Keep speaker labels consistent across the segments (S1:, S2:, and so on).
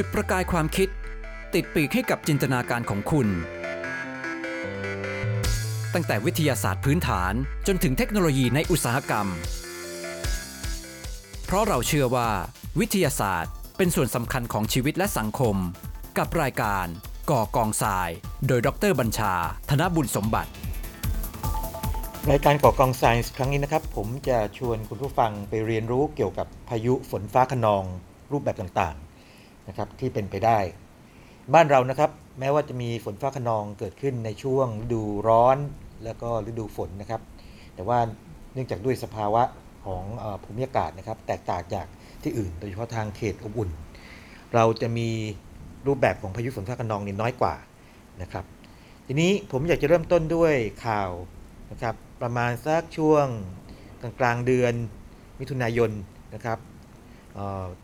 S1: จุดประกายความคิด ติดปีกให้กับจินตนาการของคุณ ตั้งแต่วิทยาศาสตร์พื้นฐานจนถึงเทคโนโลยีในอุตสาหกรรม เพราะเราเชื่อว่า วิทยาศาสตร์เป็นส่วนสำคัญของชีวิตและสังคม กับรายการ ก่อกองทราย โดยดรบัญชา ธนบุญสมบัติ
S2: รายการก่อกองไซน์ครั้งนี้นะครับ ผมจะชวนคุณผู้ฟังไปเรียนรู้เกี่ยวกับพายุฝนฟ้าขนองรูปแบบต่าง นะครับที่เป็นไปได้ บ้านเรานะครับแม้ว่าจะมีฝนฟ้าขนองเกิดขึ้นในช่วงฤดูร้อนแล้วก็ฤดูฝนนะครับ แต่ว่าเนื่องจากด้วยสภาวะของภูมิอากาศนะครับ แตกต่างจากที่อื่น โดยเฉพาะทางเขตอบอุ่น เราจะมีรูปแบบของพายุฝนฟ้าขนองนี่น้อยกว่านะครับ ทีนี้ผมอยากจะเริ่มต้นด้วยข่าวนะครับประมาณสักช่วงกลางกลางๆเดือนมิถุนายนนะครับ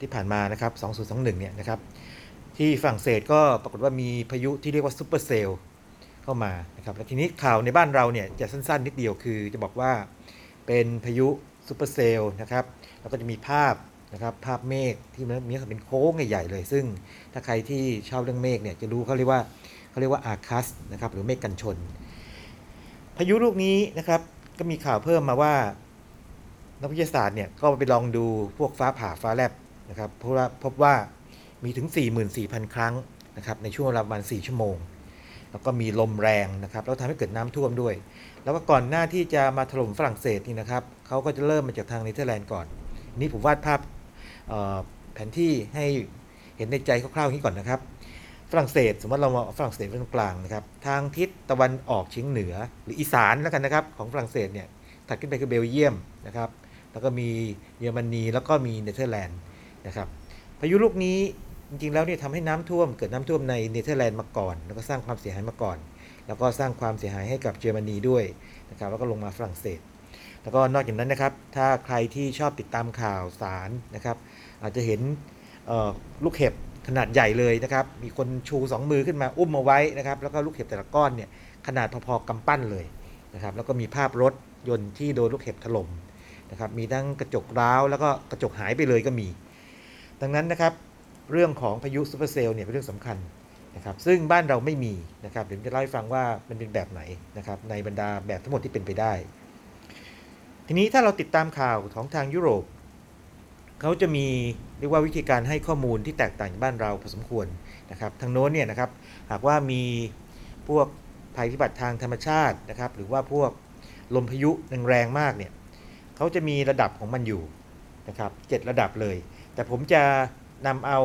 S2: ที่ผ่านมานะครับ 2021 เนี่ยนะครับ ที่ฝรั่งเศสก็ปรากฏว่ามีพายุที่เรียกว่าซูเปอร์เซลเข้ามานะครับและทีนี้ข่าวในบ้านเราเนี่ยจะสั้นๆ นิดเดียวคือจะบอกว่าเป็นพายุซูเปอร์เซลนะครับแล้วก็จะมีภาพนะครับภาพเมฆที่มันมีเป็นโค้งใหญ่ๆเลย ซึ่งถ้าใครที่ชอบเรื่องเมฆเนี่ยจะรู้เขาเรียกว่าเขาเรียกว่าอาคัสนะครับหรือเมฆกันชน พายุลูกนี้นะครับก็มีข่าวเพิ่มมาว่า นักวิทยาศาสตร์เนี่ยก็ไปลองดูพวกฟ้าผ่าฟ้าแลบนะครับเพราะว่าพบว่ามีถึง 44,000 ครั้งนะครับในช่วงเวลาประมาณ 4 ชั่วโมง แล้วก็มีลมแรงนะครับแล้วทำให้เกิดน้ำท่วมด้วย แล้วก็ก่อนหน้าที่จะมาถล่มฝรั่งเศสนี่นะครับเขาก็จะเริ่มมาจากทางเนเธอร์แลนด์ก่อน นี่ผมวาดภาพแผนที่ให้เห็นในใจคร่าวๆอย่างนี้ก่อนนะครับ ฝรั่งเศสสมมติเรามองฝรั่งเศสเป็นกลางนะครับทางทิศตะวันออกเฉียงเหนือหรืออีสานแล้วกันนะครับของฝรั่งเศสเนี่ยถัดขึ้นไปคือเบลเยียมนะครับ แล้วก็มีเยอรมนีแล้วก็มีเนเธอร์แลนด์นะครับพายุลูกนี้จริงๆแล้วเนี่ยทำให้น้ำท่วมเกิดน้ำท่วมในเนเธอร์แลนด์มาก่อน แล้วก็สร้างความเสียหายมาก่อน แล้วก็สร้างความเสียหายให้กับเยอรมนีด้วยนะครับแล้วก็ลงมาฝรั่งเศส แล้วก็นอกจากนั้นนะครับ ถ้าใครที่ชอบติดตามข่าวสารนะครับ อาจจะเห็นลูกเห็บขนาดใหญ่เลยนะครับ มีคนชูสองมือขึ้นมาอุ้มมาไว้นะครับ แล้วก็ลูกเห็บแต่ละก้อนเนี่ยขนาดพอๆกำปั้นเลยนะครับ แล้วก็มีภาพรถยนต์ที่โดนลูกเห็บถล่ม นะครับมีทั้งกระจกร้าวแล้วก็กระจกหายไปเลยก็มี ดังนั้นนะครับเรื่องของพายุซูเปอร์เซลล์เนี่ยเป็นเรื่องสำคัญนะครับซึ่งบ้านเราไม่มีนะครับเดี๋ยวจะเล่าให้ฟังว่ามันเป็นแบบไหนนะครับในบรรดาแบบทั้งหมดที่เป็นไปได้ ทีนี้ถ้าเราติดตามข่าวของทางยุโรปเขาจะมีเรียกว่าวิธีการให้ข้อมูลที่แตกต่างจากบ้านเราพอสมควรนะครับทางโน้นเนี่ยนะครับหากว่ามีพวกภัยพิบัติทางธรรมชาตินะครับหรือว่าพวกลมพายุแรงๆมากเนี่ย เขาจะมีระดับของมันอยู่นะครับเจ็ดระดับเลย แต่ผมจะนำเอา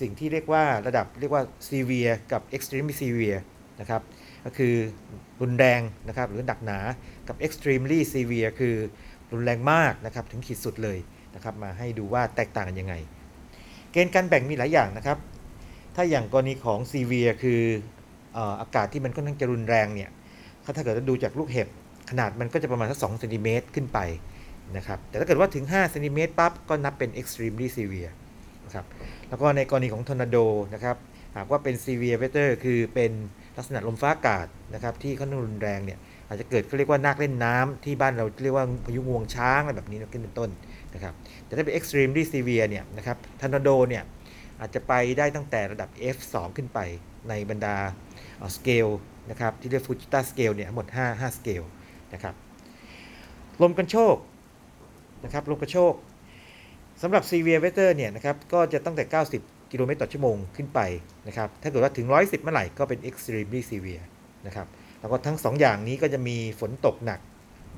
S2: สิ่งที่เรียกว่าระดับเรียกว่า severe กับ extremely severe นะครับก็คือรุนแรงนะครับหรือหนักหนากับ extremely severe คือรุนแรงมากนะครับถึงขีดสุดเลยนะครับมาให้ดูว่าแตกต่างกันยังไง เกณฑ์การแบ่งมีหลายอย่างนะครับ ถ้าอย่างกรณีของ severe คือเอ่ออากาศที่มันค่อนข้างจะรุนแรงเนี่ยถ้าเกิดเราดูจากลูกเห็บ ขนาดมันก็จะประมาณสัก2เซนติเมตรขึ้นไปนะครับแต่ถ้าเกิดว่าถึง5เซนติเมตรปั๊บก็นับเป็น extremely severe นะครับแล้วก็ในกรณีของทอร์นาโดนะครับหากว่าเป็น severe weather คือเป็นลักษณะลมฟ้าอากาศนะครับที่ค่อนข้างรุนแรงเนี่ยอาจจะเกิดเขาเรียกว่านาคเล่นน้ำที่บ้านเราเรียกว่าพายุงวงช้างอะไรแบบนี้ขึ้นเป็นต้นนะครับแต่ถ้าเป็น extremely severe เนี่ยนะครับทอร์นาโดเนี่ยอาจจะไปได้ตั้งแต่ระดับ F2 ขึ้นไปในบรรดาสเกลนะครับที่เรียก Fujita scale เนี่ยทั้งหมด 5 5สเกล นะครับลมกรรโชกนะครับลมกระโชกสำหรับ severe weather เนี่ยนะครับก็จะตั้งแต่ 90 กิโลเมตรต่อชั่วโมงขึ้นไปนะครับถ้าเกิดว่าถึง 110 เมื่อไหร่ก็เป็น extremely severe นะครับแล้วก็ทั้ง 2 อย่างนี้ก็จะมีฝนตกหนัก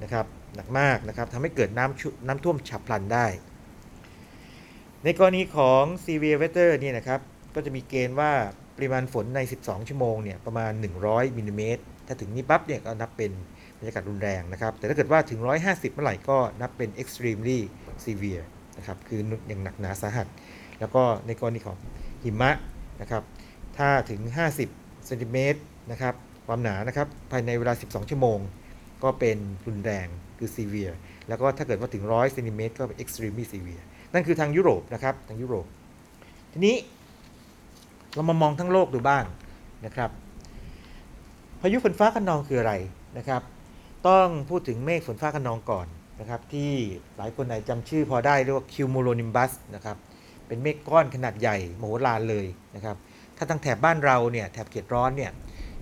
S2: นะครับหนักมากนะครับทำให้เกิดน้ำน้ำท่วมฉับพลันได้ ในกรณีของ severe weather เนี่ยนะครับก็จะมีเกณฑ์ว่าปริมาณฝนใน 12 ชั่วโมงเนี่ยประมาณ 100มิลลิเมตรถ้าถึงนี้ปั๊บเนี่ยก็นับเป็น บรรยากาศรุนแรงนะครับ แต่ถ้าเกิดว่าถึง 150 เมื่อไหร่ก็นับเป็น extremely severe นะครับคืออย่างหนักหนาสาหัส แล้วก็ในกรณีของหิมะนะครับ ถ้าถึง 50เซนติเมตรนะครับความหนานะครับภายในเวลา 12 ชั่วโมง ก็เป็นรุนแรงคือ severe แล้วก็ถ้าเกิดว่าถึง 100เซนติเมตรก็เป็น extremely severe นั่นคือทางยุโรปนะครับทางยุโรป ทีนี้เรามามองทั้งโลกดูบ้างนะครับพายุฝนฟ้าคะนองคืออะไรนะครับ ต้องพูดถึงเมฆฝนฟ้าคะนองก่อนนะครับ ที่หลายคนอาจจำชื่อพอได้เรียกว่า cumulonimbus นะครับเป็นเมฆก้อนขนาดใหญ่มโหฬารเลยนะครับ ถ้าทางแถบบ้านเราเนี่ยแถบเขตร้อนเนี่ย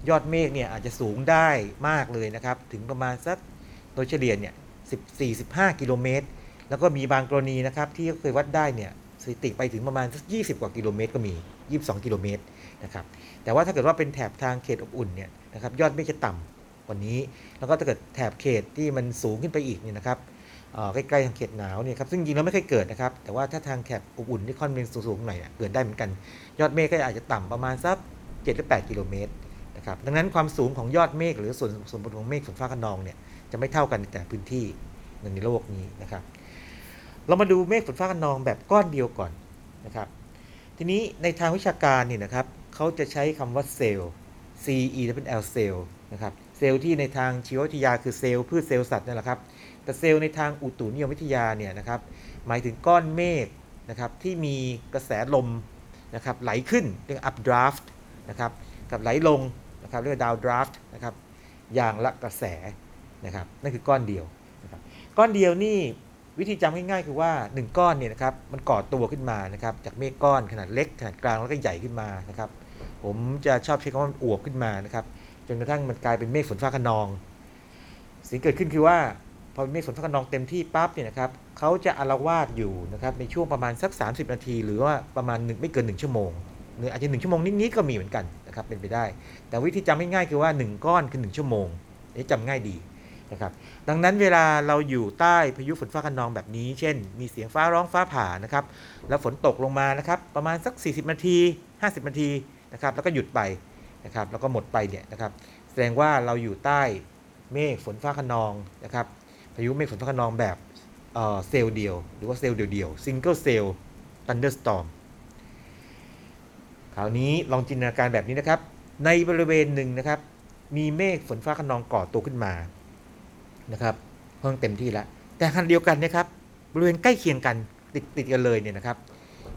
S2: ยอดเมฆเนี่ยอาจจะสูงได้มากเลยนะครับ ถึงประมาณสักโดยเฉลี่ยเนี่ย14 15 กิโลเมตร แล้วก็มีบางกรณีนะครับที่เคยวัดได้เนี่ยสถิติไปถึงประมาณสัก20 กว่ากิโลเมตรก็มี 22 กิโลเมตรนะครับ แต่ว่าถ้าเกิดว่าเป็นแถบทางเขตอบอุ่นเนี่ยนะครับยอดเมฆจะต่ำ กว่านี้ แล้วก็ถ้าเกิดแถบเขตที่มันสูงขึ้นไปอีกเนี่ยนะครับใกล้ๆทางเขตหนาวเนี่ยครับซึ่งจริงแล้วไม่เคยเกิดนะครับ แต่ว่าถ้าทางแถบอบอุ่นที่ค่อนข้างสูงๆหน่อยเกิดได้เหมือนกัน ยอดเมฆก็อาจจะต่ำประมาณสัก7หรือ8กิโลเมตรนะครับดังนั้นความสูงของยอดเมฆหรือส่วนส่วนบนของเมฆฝนฟ้าคะนองเนี่ยจะไม่เท่ากันในแต่พื้นที่ในโลกนี้นะครับ เรามาดูเมฆฝนฟ้าคะนองแบบก้อนเดียวก่อนนะครับ ทีนี้ในทางวิชาการเนี่ยนะครับเขาจะใช้คำว่าเซลล์ C E L L เซลล์นะครับ เซลล์ที่ในทางชีววิทยาคือเซลล์พืชเซลล์สัตว์นั่นแหละครับ แต่เซลล์ในทางอุตุนิยมวิทยาเนี่ยนะครับ หมายถึงก้อนเมฆนะครับที่มีกระแสลมนะครับไหลขึ้นเรียก updraft นะครับกับไหลลงนะครับเรียกว่า downdraft นะครับอย่างละกระแสนะครับนั่นคือก้อนเดียวนะครับก้อนเดียวนี่วิธีจำง่ายๆ คือว่า 1 ก้อนเนี่ยนะครับมันก่อตัวขึ้นมานะครับจากเมฆก้อนขนาดเล็กขนาดกลางแล้วก็ใหญ่ขึ้นมานะครับผมจะชอบใช้คำว่าอวบขึ้นมานะครับ จนกระทั่งมันกลายเป็นเมฆฝนฟ้าคะนอง สิ่งเกิดขึ้นคือว่าพอเมฆฝนฟ้าคะนองเต็มที่ปั๊บเนี่ยนะครับเขาจะอารวาสอยู่นะครับในช่วงประมาณสัก 30 นาที หรือว่าประมาณหนึ่งไม่เกิน 1 ชั่วโมงหรืออาจจะ1ชั่วโมงนิดๆก็มีเหมือนกันนะครับเป็นไปได้ แต่วิธีจำง่ายๆคือว่า 1 ก้อนคือ 1 ชั่วโมงนนี้จำง่ายดีนะครับดังนั้นเวลาเราอยู่ใต้พายุฝนฟ้าคะนองแบบนี้ เช่น มีเสียงฟ้าร้องฟ้าผ่านะครับแล้วฝนตกลงมานะครับประมาณสัก 40 นาที 50 นาทีนะครับแล้วก็หยุดไป นะครับแล้วก็หมดไปเนี่ยนะครับแสดงว่าเราอยู่ใต้เมฆฝนฟ้าคะนองนะครับพายุเมฆฝนฟ้าคะนองแบบเซลล์เดียว หรือว่าเซลล์เดียวๆ single cell thunderstorm คราวนี้ลองจินตนาการแบบนี้นะครับ ในบริเวณหนึ่งนะครับ มีเมฆฝนฟ้าคะนองก่อตัวขึ้นมานะครับค่อนข้างเต็มที่แล้วแต่ขณะเดียวกันนะครับ บริเวณใกล้เคียงกันติดติดกันเลยเนี่ยนะครับ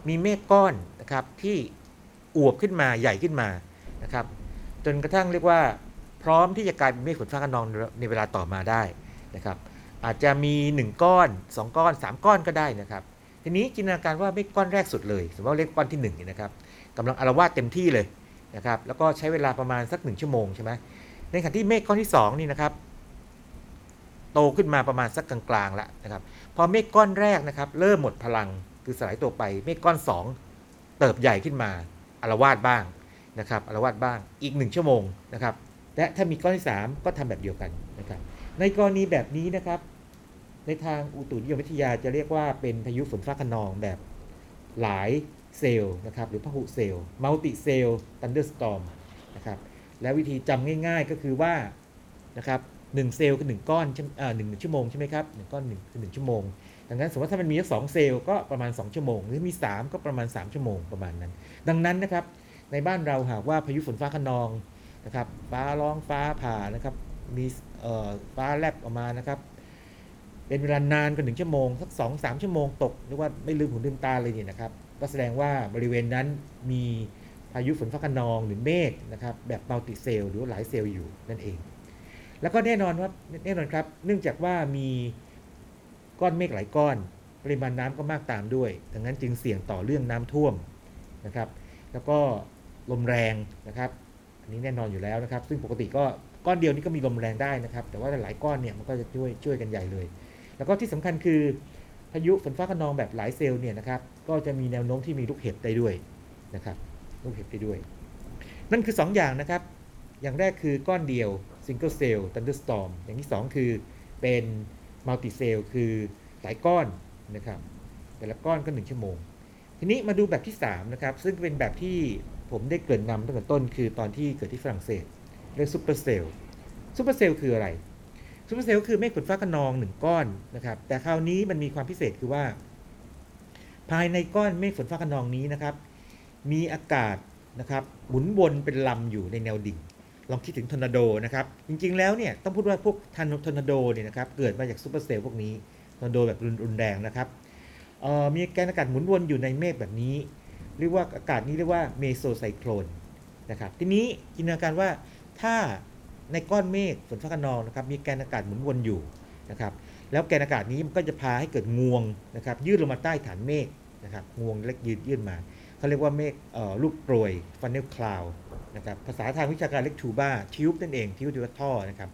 S2: มีเมฆก้อนนะครับที่อวบขึ้นมาใหญ่ขึ้นมานะครับ จนกระทั่งเรียกว่า พร้อมที่จะกลายเป็นเมฆฝนฟ้าคะนองในเวลาต่อมาได้นะครับอาจจะมี 1 ก้อน 2 ก้อน 3 ก้อนก็ได้นะครับ ทีนี้จินตนาการว่าเมฆก้อนแรกสุดเลยสมมติว่าเลขก้อนที่1เนี่ยนะครับกำลังอารวาสเต็มที่เลยนะครับแล้วก็ใช้เวลาประมาณสัก 1 ชั่วโมงใช่ไหมในขณะที่เมฆก้อนที่ 2 นี่นะครับ โตขึ้นมาประมาณสักกลางๆแล้วนะครับพอเมฆก้อนแรกนะครับเริ่มหมดพลังคือสลายตัวไปเมฆก้อน 2 เติบใหญ่ขึ้นมาอารวาสบ้าง นะครับอารวาสบ้างอีก 1 ชั่วโมงนะครับและถ้ามีก้อนที่ 3 ก็ทำแบบเดียวกันนะครับในกรณีแบบนี้นะครับในทางอุตุนิยมวิทยาจะเรียกว่าเป็นพายุฝนฟ้าคะนองแบบหลายเซลล์นะครับหรือพหุเซลล์ multicell thunderstorm นะครับและวิธีจำง่าย ๆก็คือว่านะครับหนึ่งเซลล์คือหนึ่งก้อนอ่าหนึ่งชั่วโมงใช่ไหมครับหนึ่งก้อนหนึ่งคือหนึ่งชั่วโมงดังนั้นสมมติว่าถ้ามันมีสองเซลล์ก็ประมาณ 2 ชั่วโมง หรือมี 3 ก็ประมาณ 3 ชั่วโมงประมาณนั้น ดังนั้นนะครับ ในบ้านเราหากว่าพายุฝนฟ้าคะนองนะครับฟ้าร้องฟ้าผ่านะครับมีฟ้าแลบออกมานะครับเป็นเวลานานกว่าหนึ่งชั่วโมงสักสองสามชั่วโมงตกเรียกว่าไม่ลืมหูลืมตาเลยเนี่ยนะครับก็แสดงว่าบริเวณนั้นมีพายุฝนฟ้าคะนองหรือเมฆนะครับแบบมัลติเซลหรือหลายเซลล์อยู่นั่นเอง แล้วก็แน่นอนว่าแน่นอนครับ เนื่องจากว่ามีก้อนเมฆหลายก้อน ปริมาณน้ำก็มากตามด้วย ดังนั้นจึงเสี่ยงต่อเรื่องน้ำท่วมนะครับ แล้วก็ ลมแรงนะครับ อันนี้แน่นอนอยู่แล้วนะครับ ซึ่งปกติก็ก้อนเดียวนี้ก็มีลมแรงได้นะครับ แต่ว่าหลายก้อนเนี่ยมันก็จะช่วยช่วยกันใหญ่เลย แล้วก็ที่สำคัญคือพายุฝนฟ้าคะนองแบบหลายเซลล์เนี่ยนะครับ ก็จะมีแนวโน้มที่มีลูกเห็บได้ด้วยนะครับ ลูกเห็บได้ด้วย นั่นคือ 2อย่างนะครับ อย่างแรกคือก้อนเดียว single cell thunderstorm อย่างที่ 2 คือเป็น multi cell คือหลายก้อนนะครับ แต่ละก้อนก็ 1 ชั่วโมง ทีนี้มาดูแบบที่ 3 นะครับ ซึ่งเป็นแบบที่ ผมได้เกริ่นนำตั้งแต่ต้นคือตอนที่เกิดที่ฝรั่งเศสเรียก supercell supercell คืออะไร supercell คือเมฆฝนฟ้าคะนองหนึ่งก้อนนะครับแต่คราวนี้มันมีความพิเศษคือว่า ภายในก้อนเมฆฝนฟ้าคะนองนี้นะครับ มีอากาศนะครับหมุนวนเป็นลำอยู่ในแนวดิ่ง ลองคิดถึงทอร์นาโดนะครับ จริงๆแล้วเนี่ยต้องพูดว่าพวกทันทอร์นาโดเนี่ยนะครับเกิดมาจาก supercell พวกนี้ทอร์นาโดแบบรุนแรงนะครับมีแกนอากาศหมุนวนอยู่ในเมฆแบบนี้ เรียกว่าอากาศนี้เรียกว่า mesocyclone นะครับทีนี้จินตนาการว่าถ้าในก้อนเมฆฝนฟ้าคะนองนะครับมีแกนอากาศหมุนวนอยู่นะครับแล้วแกนอากาศนี้มันก็จะพาให้เกิดงวงนะครับยืดลงมาใต้ฐานเมฆนะครับงวงเล็กยืดยื่นมาเขาเรียกว่าเมฆรูปกรวย funnel cloud นะครับภาษาทางวิชาการเรียก tuba tube นั่นเอง tube ที่ว่าท่อนะครับ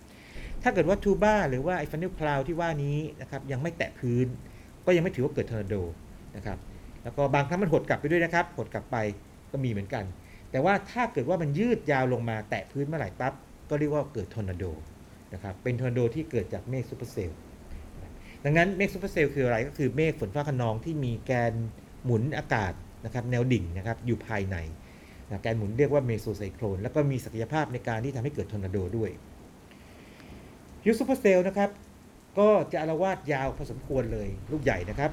S2: ถ้าเกิดว่า tuba หรือว่าไอ้ funnel cloud ที่ว่านี้นะครับยังไม่แตะพื้น ก็ยังไม่ถือว่าเกิดทอร์นาโดนะครับ แล้วก็บางครั้งมันหดกลับไปด้วยนะครับหดกลับไปก็มีเหมือนกัน แต่ว่าถ้าเกิดว่ามันยืดยาวลงมาแตะพื้นเมื่อไหร่ปั๊บก็เรียกว่าเกิดทอร์นาโดนะครับเป็นทอร์นาโดที่เกิดจากเมฆ supercell ดังนั้นเมฆ supercell คืออะไรก็คือเมฆฝนฟ้าคะนองที่มีแกนหมุนอากาศนะครับแนวดิ่งนะครับอยู่ภายในนะแกนหมุนเรียกว่า mesocyclone แล้วก็มีศักยภาพในการที่ทำให้เกิดทอร์นาโดด้วยฮิวซูเปอร์เซลล์นะครับก็จะอาละวาดยาวพอสมควรเลยลูกใหญ่นะครับ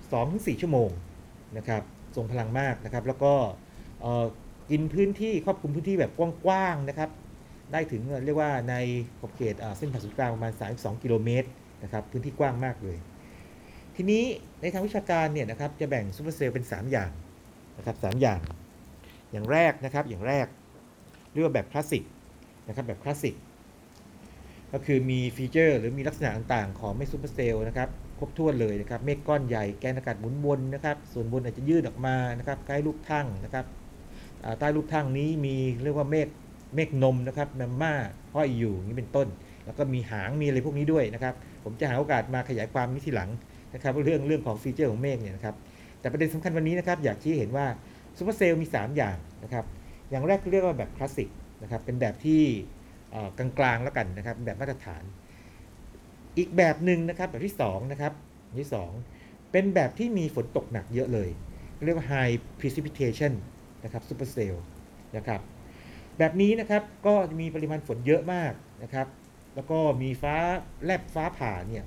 S2: 2-4ชั่วโมง นะครับทรงพลังมากนะครับ แล้วก็กินพื้นที่ครอบคลุมพื้นที่แบบกว้างๆนะครับได้ถึงเรียกว่าในขอบเขตเส้นผ่านศูนย์กลางประมาณ 32 กิโลเมตรนะครับพื้นที่กว้างมากเลย ทีนี้ในทางวิชาการเนี่ยนะครับจะแบ่งซูเปอร์เซลล์เป็น 3 อย่างนะครับสามอย่าง อย่างแรกนะครับอย่างแรกเรียกว่าแบบคลาสสิกนะครับแบบคลาสสิกก็คือมีฟีเจอร์หรือมีลักษณะต่างๆ ของเมฆซูเปอร์เซลล์นะครับ ครบถ้วนเลยนะครับ เมฆก้อนใหญ่แกนอากาศหมุนวนนะครับ ส่วนบนอาจจะยืดออกมานะครับ คล้ายรูปทั่งนะครับใต้รูปทั่งนี้มีเรียกว่าเมฆเมฆนมนะครับ mamma ห้อยอยู่นี้เป็นต้น แล้วก็มีหางมีอะไรพวกนี้ด้วยนะครับ ผมจะหาโอกาสมาขยายความนี้ทีหลังนะครับเรื่องเรื่องของฟีเจอร์ของเมฆเนี่ยนะครับ แต่ประเด็นสำคัญวันนี้นะครับ อยากชี้เห็นว่าซูเปอร์เซลล์มี 3 อย่างนะครับ อย่างแรกเรียกว่าแบบคลาสสิกนะครับ เป็นแบบที่กลางๆแล้วกันนะครับ แบบมาตรฐาน อีกแบบหนึ่งนะครับแบบที่2นะครับที่ 2 เป็นแบบที่มีฝนตกหนักเยอะเลย เรียกว่า high precipitation นะครับซูเปอร์เซลนะครับแบบนี้นะครับก็มีปริมาณฝนเยอะมากนะครับ แล้วก็มีฟ้าแลบฟ้าผ่าเนี่ย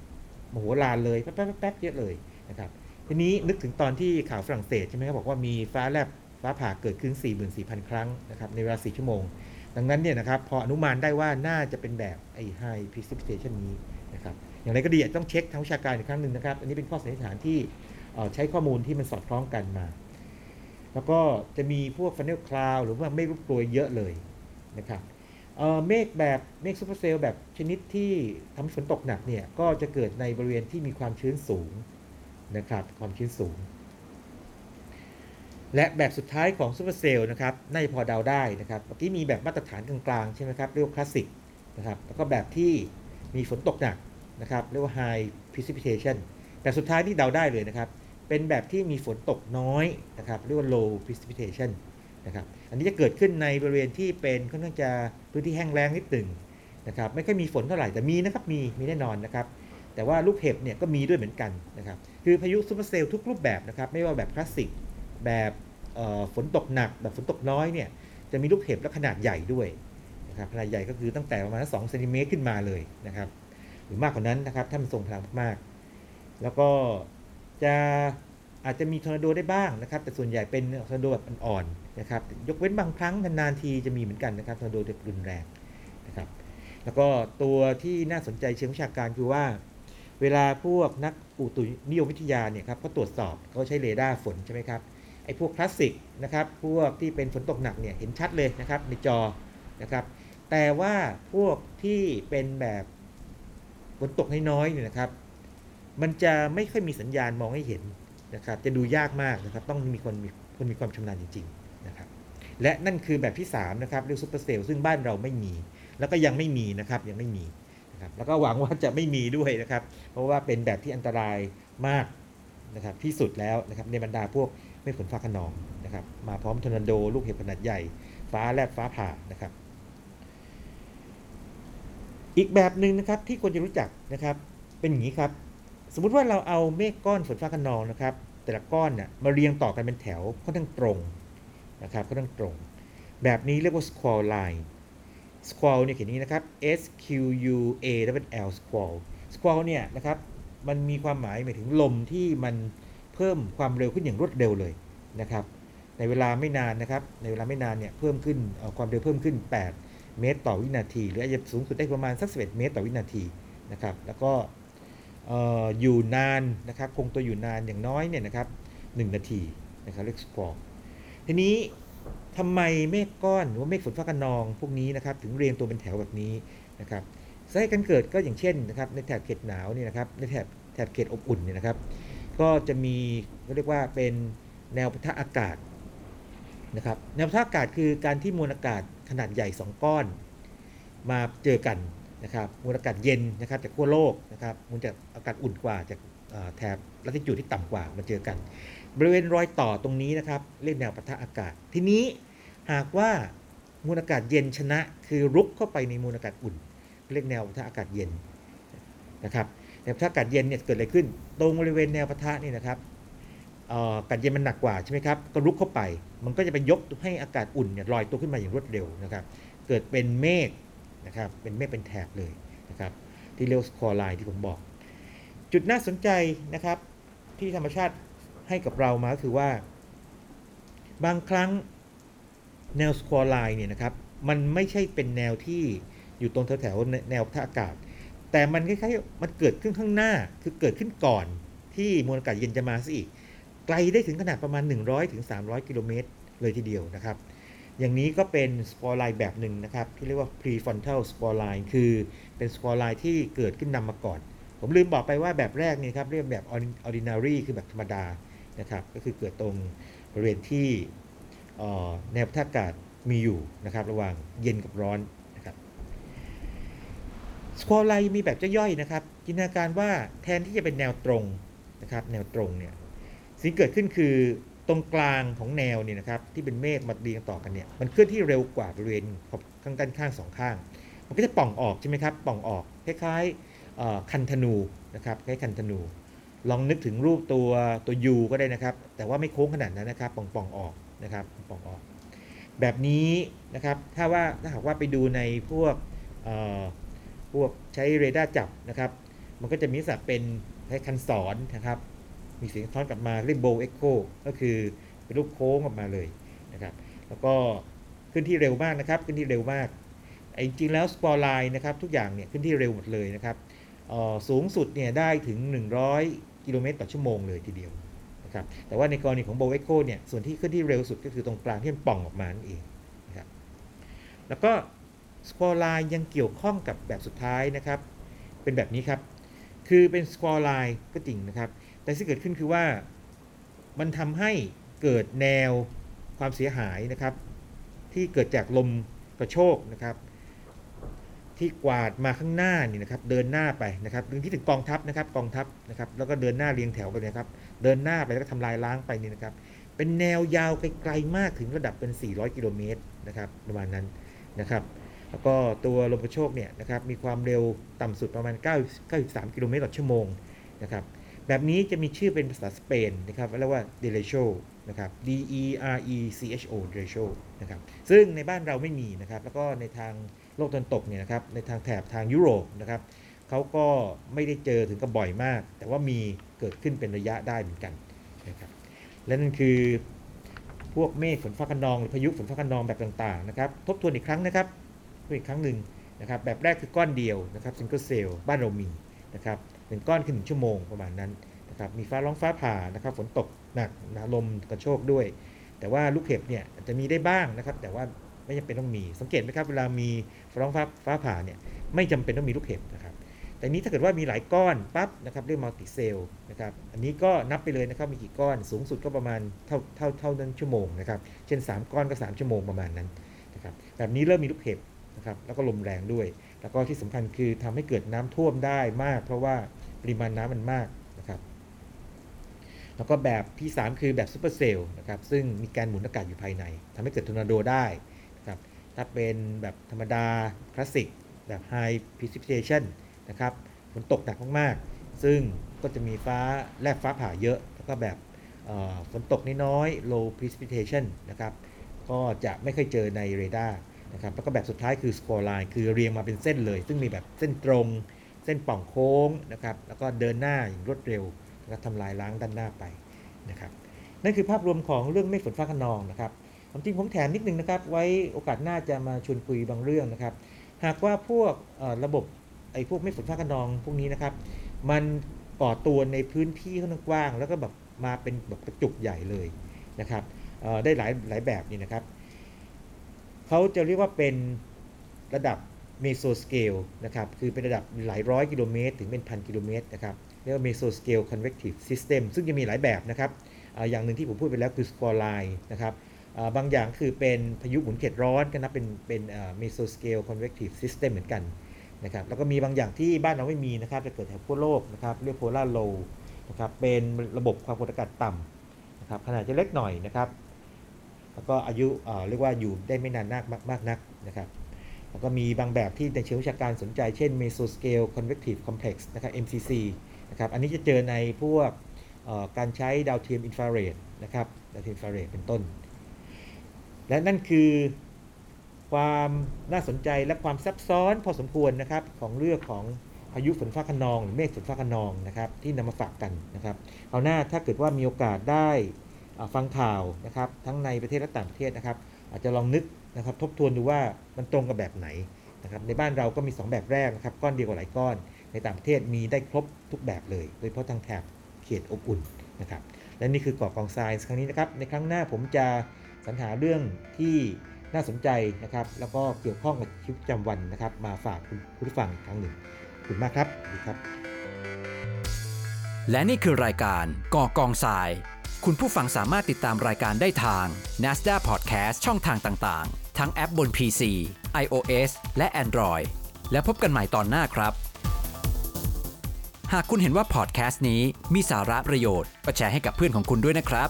S2: มโหฬารเลยแป๊บแป๊บแป๊บเยอะเลยนะครับทีนี้นึกถึงตอนที่ข่าวฝรั่งเศสใช่ไหมครับบอกว่ามีฟ้าแลบฟ้าผ่าเกิดขึ้น 44,000 ครั้งนะครับในเวลา 4 ชั่วโมง ดังนั้นเนี่ยนะครับพออนุมานได้ว่าน่าจะเป็นแบบไอ้ high precipitation นี้ นะครับอย่างไรก็ดีอาจต้องเช็คทางวิชาการอีกครั้งหนึ่งนะครับ อันนี้เป็นข้อสันนิษฐานที่ใช้ข้อมูลที่มันสอดคล้องกันมา แล้วก็จะมีพวก funnel cloud หรือว่าเมฆรูปกรวยเยอะเลยนะครับเมฆแบบเมฆซูเปอร์เซลล์แบบชนิดที่ทำฝนตกหนักเนี่ยก็จะเกิดในบริเวณที่มีความชื้นสูงนะครับความชื้นสูง และแบบสุดท้ายของซูเปอร์เซลนะครับน่าจะพอเดาได้นะครับเมื่อกี้มีแบบมาตรฐานกลางๆใช่ไหมครับเรียกว่าคลาสสิกนะครับแล้วก็แบบที่ มีฝนตกหนักนะครับเรียกว่า high precipitation แต่สุดท้ายที่เดาได้เลยนะครับ เป็นแบบที่มีฝนตกน้อยนะครับเรียกว่า low precipitation นะครับอันนี้จะเกิดขึ้นในบริเวณที่เป็นค่อนข้างจะพื้นที่แห้งแล้งนิดหนึ่งนะครับไม่ค่อยมีฝนเท่าไหร่แต่มีนะครับมีมีแน่นอนนะครับแต่ว่าลูกเห็บเนี่ยก็มีด้วยเหมือนกันนะครับคือพายุซูเปอร์เซลล์ทุกรูปแบบนะครับไม่ว่าแบบคลาสสิกแบบฝนตกหนักแบบฝนตกน้อยเนี่ยจะมีลูกเห็บและขนาดใหญ่ด้วย นะครับขนาดใหญ่ก็คือตั้งแต่ประมาณ2เซนติเมตรขึ้นมาเลยนะครับ หรือมากกว่านั้นนะครับ ถ้ามันทรงพลังมากๆแล้วก็จะอาจจะมีทอร์นาโดได้บ้างนะครับ แต่ส่วนใหญ่เป็นทอร์นาโดแบบอ่อนๆนะครับ ยกเว้นบางครั้งนานๆทีจะมีเหมือนกันนะครับทอร์นาโดแบบรุนแรงนะครับ แล้วก็ตัวที่น่าสนใจเชิงวิชาการคือว่า เวลาพวกนักอุตุนิยมวิทยาเนี่ยครับเขาตรวจสอบเขาใช้เรดาร์ฝนใช่ไหมครับไอ้พวกคลาสสิกนะครับ พวกที่เป็นฝนตกหนักเนี่ยเห็นชัดเลยนะครับในจอนะครับ แต่ว่าพวกที่เป็นแบบฝนตกน้อยๆเนี่ยนะครับ มันจะไม่ค่อยมีสัญญาณมองให้เห็นนะครับ จะดูยากมากนะครับ ต้องมีคนมีคนมีความชำนาญจริงๆนะครับ และนั่นคือแบบที่ 3 นะครับเรียกซูเปอร์เซลล์ซึ่งบ้านเราไม่มี แล้วก็ยังไม่มีนะครับยังไม่มีนะครับแล้วก็หวังว่าจะไม่มีด้วยนะครับ เพราะว่าเป็นแบบที่อันตรายมากนะครับที่สุดแล้วนะครับในบรรดาพวกเมฆฝนฟ้าคะนองนะครับ มาพร้อมทอร์นาโด ลูกเห็บขนาดใหญ่ ฟ้าแลบฟ้าผ่านะครับ อีกแบบหนึ่งนะครับที่ควรจะรู้จักนะครับ เป็นอย่างนี้ครับ สมมุติว่าเราเอาเมฆก้อนฝนฟ้าขนองนะครับ แต่ละก้อนน่ะมาเรียงต่อกันเป็นแถวค่อนข้างตรงนะครับค่อนข้างตรง แบบนี้เรียกว่า squall line squall เนี่ยเขียนงนี้นะครับ S Q U A W L squall squall เนี่ยนะครับมันมีความหมายหมายถึงลมที่มันเพิ่มความเร็วขึ้นอย่างรวดเร็วเลยนะครับ ในเวลาไม่นานนะครับ ในเวลาไม่นานเนี่ยเพิ่มขึ้นความเร็วเพิ่มขึ้น 8 เมตรต่อวินาที หรืออาจจะสูงสุดได้ประมาณสัก11 เมตรต่อวินาทีนะครับแล้วก็เอ่อยู่นานนะครับคงตัวอยู่นานอย่างน้อยเนี่ยนะครับหนึ่งนาทีนะครับเรียก squall ทีนี้ทำไมเมฆก้อนหรือว่าเมฆฝนฟ้าคะนองพวกนี้นะครับถึงเรียงตัวเป็นแถวแบบนี้นะครับสาเหตุการเกิดก็อย่างเช่นนะครับในแถบเขตหนาวเนี่ยนะครับในแถบแถบเขตอบอุ่นเนี่ยนะครับ ก็จะมีเขาเรียกว่าเป็นแนวปะทะอากาศ นะครับแนวปะทะอากาศคือการที่มวลอากาศขนาดใหญ่ 2 ก้อน มาเจอกันนะครับมวลอากาศเย็นนะครับจากขั้วโลกนะครับมวลจากอากาศอุ่นกว่าจากแถบลัติจูดที่ต่ำกว่ามาเจอกัน บริเวณรอยต่อตรงนี้นะครับเรียกแนวปะทะอากาศ ทีนี้หากว่ามวลอากาศเย็นชนะ คือรุกเข้าไปในมวลอากาศอุ่น เรียกแนวปะทะอากาศเย็นนะครับแนวปะทะอากาศเย็นเนี่ยเกิดอะไรขึ้น ตรงบริเวณแนวปะทะนี่นะครับ อากาศเย็นมันหนักกว่าใช่ไหมครับก็รุกเข้าไป มันก็จะไปยกให้อากาศอุ่นเนี่ยลอยตัวขึ้นมาอย่างรวดเร็วนะครับเกิดเป็นเมฆนะครับเป็นเมฆเป็นแถบเลยนะครับที่เรียก squall line ที่ผมบอก จุดน่าสนใจนะครับที่ธรรมชาติให้กับเรามาก็คือว่า บางครั้งแนว squall line เนี่ยนะครับมันไม่ใช่เป็นแนวที่อยู่ตรงแถวๆแนวปะทะอากาศ แต่มันคล้ายๆมันเกิดขึ้นข้างหน้าคือเกิดขึ้นก่อนที่มวลอากาศเย็นจะมาซะอีก ไกลได้ถึงขนาดประมาณ 100ถึง300 กิโลเมตรเลยทีเดียวนะครับ อย่างนี้ก็เป็น squall line แบบหนึ่งนะครับ ที่เรียกว่า prefrontal squall line คือเป็น squall line ที่เกิดขึ้นนำมาก่อน ผมลืมบอกไปว่าแบบแรกนี่ครับเรียกแบบ ordinary คือแบบธรรมดานะครับก็คือเกิดตรงบริเวณที่แนวปะทะอากาศมีอยู่นะครับระหว่างเย็นกับร้อนนะครับ squall line มีแบบย่อยๆนะครับจินตนาการว่าแทนที่จะเป็นแนวตรงนะครับแนวตรงเนี่ย สิ่งเกิดขึ้นคือตรงกลางของแนวเนี่ยนะครับที่เป็นเมฆมาเรียงต่อกันเนี่ยมันเคลื่อนที่เร็วกว่าบริเวณข้างด้านข้างสองข้าง มันก็จะป่องออกใช่ไหมครับป่องออกคล้ายๆคันธนูนะครับคล้ายคันธนู ลองนึกถึงรูปตัวตัวยูก็ได้นะครับ แต่ว่าไม่โค้งขนาดนั้นนะครับป่องป่องๆออกนะครับป่องออก แบบนี้นะครับถ้าว่าถ้าหากว่าไปดูในพวกพวกใช้เรดาร์จับนะครับ มันก็จะมีลักษณะเป็นคล้ายคันศรนะครับ มีเสียงสะท้อนกลับมาเรียก bow echo ก็คือเป็นรูปโค้งออกมาเลยนะครับแล้วก็เคลื่อนที่เร็วมากนะครับเคลื่อนที่เร็วมากที่จริงแล้ว squall line นะครับทุกอย่างเนี่ยเคลื่อนที่เร็วหมดเลยนะครับสูงสุดเนี่ยได้ถึง 100 กิโลเมตรต่อชั่วโมงเลยทีเดียวนะครับแต่ว่าในกรณีของ bow echo เนี่ยส่วนที่เคลื่อนที่เร็วสุดก็คือตรงกลางที่มันป่องออกมานั่นเองนะครับแล้วก็ squall line ยังเกี่ยวข้องกับแบบสุดท้ายนะครับ เป็นแบบนี้ครับ คือเป็น squall line ก็จริงนะครับ แต่ที่เกิดขึ้นคือว่ามันทำให้เกิดแนวความเสียหายนะครับ ที่เกิดจากลมกระโชกนะครับ ที่กวาดมาข้างหน้านี่นะครับ เดินหน้าไปนะครับดึงที่ถึงกองทัพนะครับ กองทัพนะครับ แล้วก็เดินหน้าเรียงแถวไปนะครับ เดินหน้าไปแล้วก็ทำลายล้างไปนี่นะครับ เป็นแนวยาวไกลๆมากถึงระดับเป็น 400 กิโลเมตรนะครับประมาณนั้นนะครับแล้วก็ตัวลมกระโชกเนี่ยนะครับมีความเร็วต่ำสุดประมาณ 9 93 กิโลเมตรต่อชั่วโมงนะครับ แบบนี้จะมีชื่อเป็นภาษาสเปนนะครับเรียกว่า derecho นะครับ D E R E C H O derecho นะครับซึ่งในบ้านเราไม่มีนะครับ แล้วก็ในทางโลกตะวันตกเนี่ยนะครับในทางแถบทางยุโรปนะครับเขาก็ไม่ได้เจอถึงกับบ่อยมาก แต่ว่ามีเกิดขึ้นเป็นระยะได้เหมือนกันนะครับและนั่นคือพวกเมฆฝนฟ้าคะนองหรือพายุฝนฟ้าคะนองแบบต่างๆนะครับทบทวนอีกครั้งนะครับอีกครั้งหนึ่งนะครับแบบแรกคือก้อนเดียวนะครับ single cell บ้านเรามีนะครับ เป็นก้อนขึ้นหนึ่งชั่วโมงประมาณนั้นนะครับมีฟ้าร้องฟ้าผ่านะครับฝนตกหนักนะลมกระโชกด้วย แต่ว่าลูกเห็บเนี่ยจะมีได้บ้างนะครับ แต่ว่าไม่จำเป็นต้องมีสังเกตไหมครับเวลามีฟ้าร้องฟ้าฟ้าผ่าเนี่ยไม่จำเป็นต้องมีลูกเห็บนะครับแต่นี้ถ้าเกิดว่ามีหลายก้อนปั๊บนะครับเรียกมัลติเซลนะครับอันนี้ก็นับไปเลยนะครับมีกี่ก้อนสูงสุดก็ประมาณเท่าเท่าเท่านั้นชั่วโมงนะครับเช่น 3 ก้อนก็ 3 ชั่วโมงประมาณนั้นนะครับแบบนี้เริ่มมีลูกเห็บนะครับแล้วก็ลมแรงด้วย แล้วก็ที่สำคัญคือทำให้เกิดน้ำท่วมได้มาก เพราะว่า ปริมาณน้ำมันมากนะครับ แล้วก็แบบที่ 3 คือแบบ supercell นะครับซึ่งมีการหมุนอากาศอยู่ภายในทำให้เกิดทอร์นาโดได้นะครับถ้าเป็นแบบธรรมดาคลาสสิกแบบ High Precipitation นะครับฝนตกหนักมากๆ ซึ่งก็จะมีฟ้าแลบฟ้าผ่าเยอะ แล้วก็แบบเอ่อฝนตกน้อยๆ low precipitation นะครับ ก็จะไม่เคยเจอในเรดาร์นะครับ แล้วก็แบบสุดท้ายคือ squall line คือเรียงมาเป็นเส้นเลย ซึ่งมีแบบเส้นตรง เส้นป่องโค้งนะครับแล้วก็เดินหน้าอย่างรวดเร็ว แล้วก็ทำลายล้างด้านหน้าไปนะครับนั่นคือภาพรวมของเรื่องเมฆฝนฟ้าคะนองนะครับความจริงผมแถมนิดนึงนะครับ ไว้โอกาสหน้าจะมาชวนคุยบางเรื่องนะครับ หากว่าพวกระบบไอ้พวกเมฆฝนฟ้าคะนองพวกนี้นะครับ มันก่อตัวในพื้นที่ค่อนข้างกว้าง แล้วก็แบบมาเป็นแบบกระจุกใหญ่เลยนะครับได้หลายหลายแบบนี่นะครับเขาจะเรียกว่าเป็นระดับ mesoscale นะครับคือเป็นระดับหลายร้อยกิโลเมตรถึงเป็นพันกิโลเมตรนะครับเรียกว่า mesoscale convective system ซึ่งจะมีหลายแบบนะครับอย่างหนึ่งที่ผมพูดไปแล้วคือ squall line นะครับบางอย่างคือเป็นพายุหมุนเขตร้อนก็นับเป็นเป็นอ่า mesoscale convective system เหมือนกันนะครับแล้วก็มีบางอย่างที่บ้านเราไม่มีนะครับจะเกิดแถบขั้วโลกนะครับเรียก polar low นะครับเป็นระบบความกดอากาศต่ำนะครับขนาดจะเล็กหน่อยนะครับแล้วก็อายุเอ่อเรียกว่าอยู่ได้ไม่นานมากมากนักนะครับ แล้วก็มีบางแบบที่ในเชิงวิชาการสนใจ เช่น Mesoscale Convective Complex นะครับ MCC นะครับ อันนี้จะเจอในพวกการใช้ดาวเทียมอินฟราเรดนะครับ ดาวเทียมอินฟราเรดเป็นต้น และนั่นคือความน่าสนใจและความซับซ้อนพอสมควรนะครับของเรื่องของพายุฝนฟ้าคะนองหรือเมฆฝนฟ้าคะนองนะครับที่นำมาฝากกันนะครับคราวหน้าถ้าเกิดว่ามีโอกาสได้ฟังข่าวนะครับทั้งในประเทศและต่างประเทศนะครับ อาจจะลองนึก นะครับทบทวนดูว่ามันตรงกับแบบไหนนะครับในบ้านเราก็มี 2 แบบแรกนะครับก้อนเดียวกับหลายก้อน ในต่างประเทศมีได้ครบทุกแบบเลย โดยเฉพาะทางแถบเขตอบอุ่นนะครับและนี่คือเกาะกองทรายครั้งนี้นะครับในครั้งหน้าผมจะสรรหาเรื่องที่น่าสนใจนะครับ แล้วก็เกี่ยวข้องกับชีวิตประจำวันนะครับ มาฝากคุณผู้ฟังอีกครั้งหนึ่งขอบคุณมากครับดีครับ
S1: และนี่คือรายการก่อกองทราย คุณผู้ฟังสามารถติดตามรายการได้ทาง NASDAQ Podcast ช่องทางต่างๆ ทั้งแอปบน PC, iOS และ Android และพบกันใหม่ตอนหน้าครับ หากคุณเห็นว่าพอดแคสต์นี้มีสาระประโยชน์ก็แชร์ให้กับเพื่อนของคุณด้วยนะครับ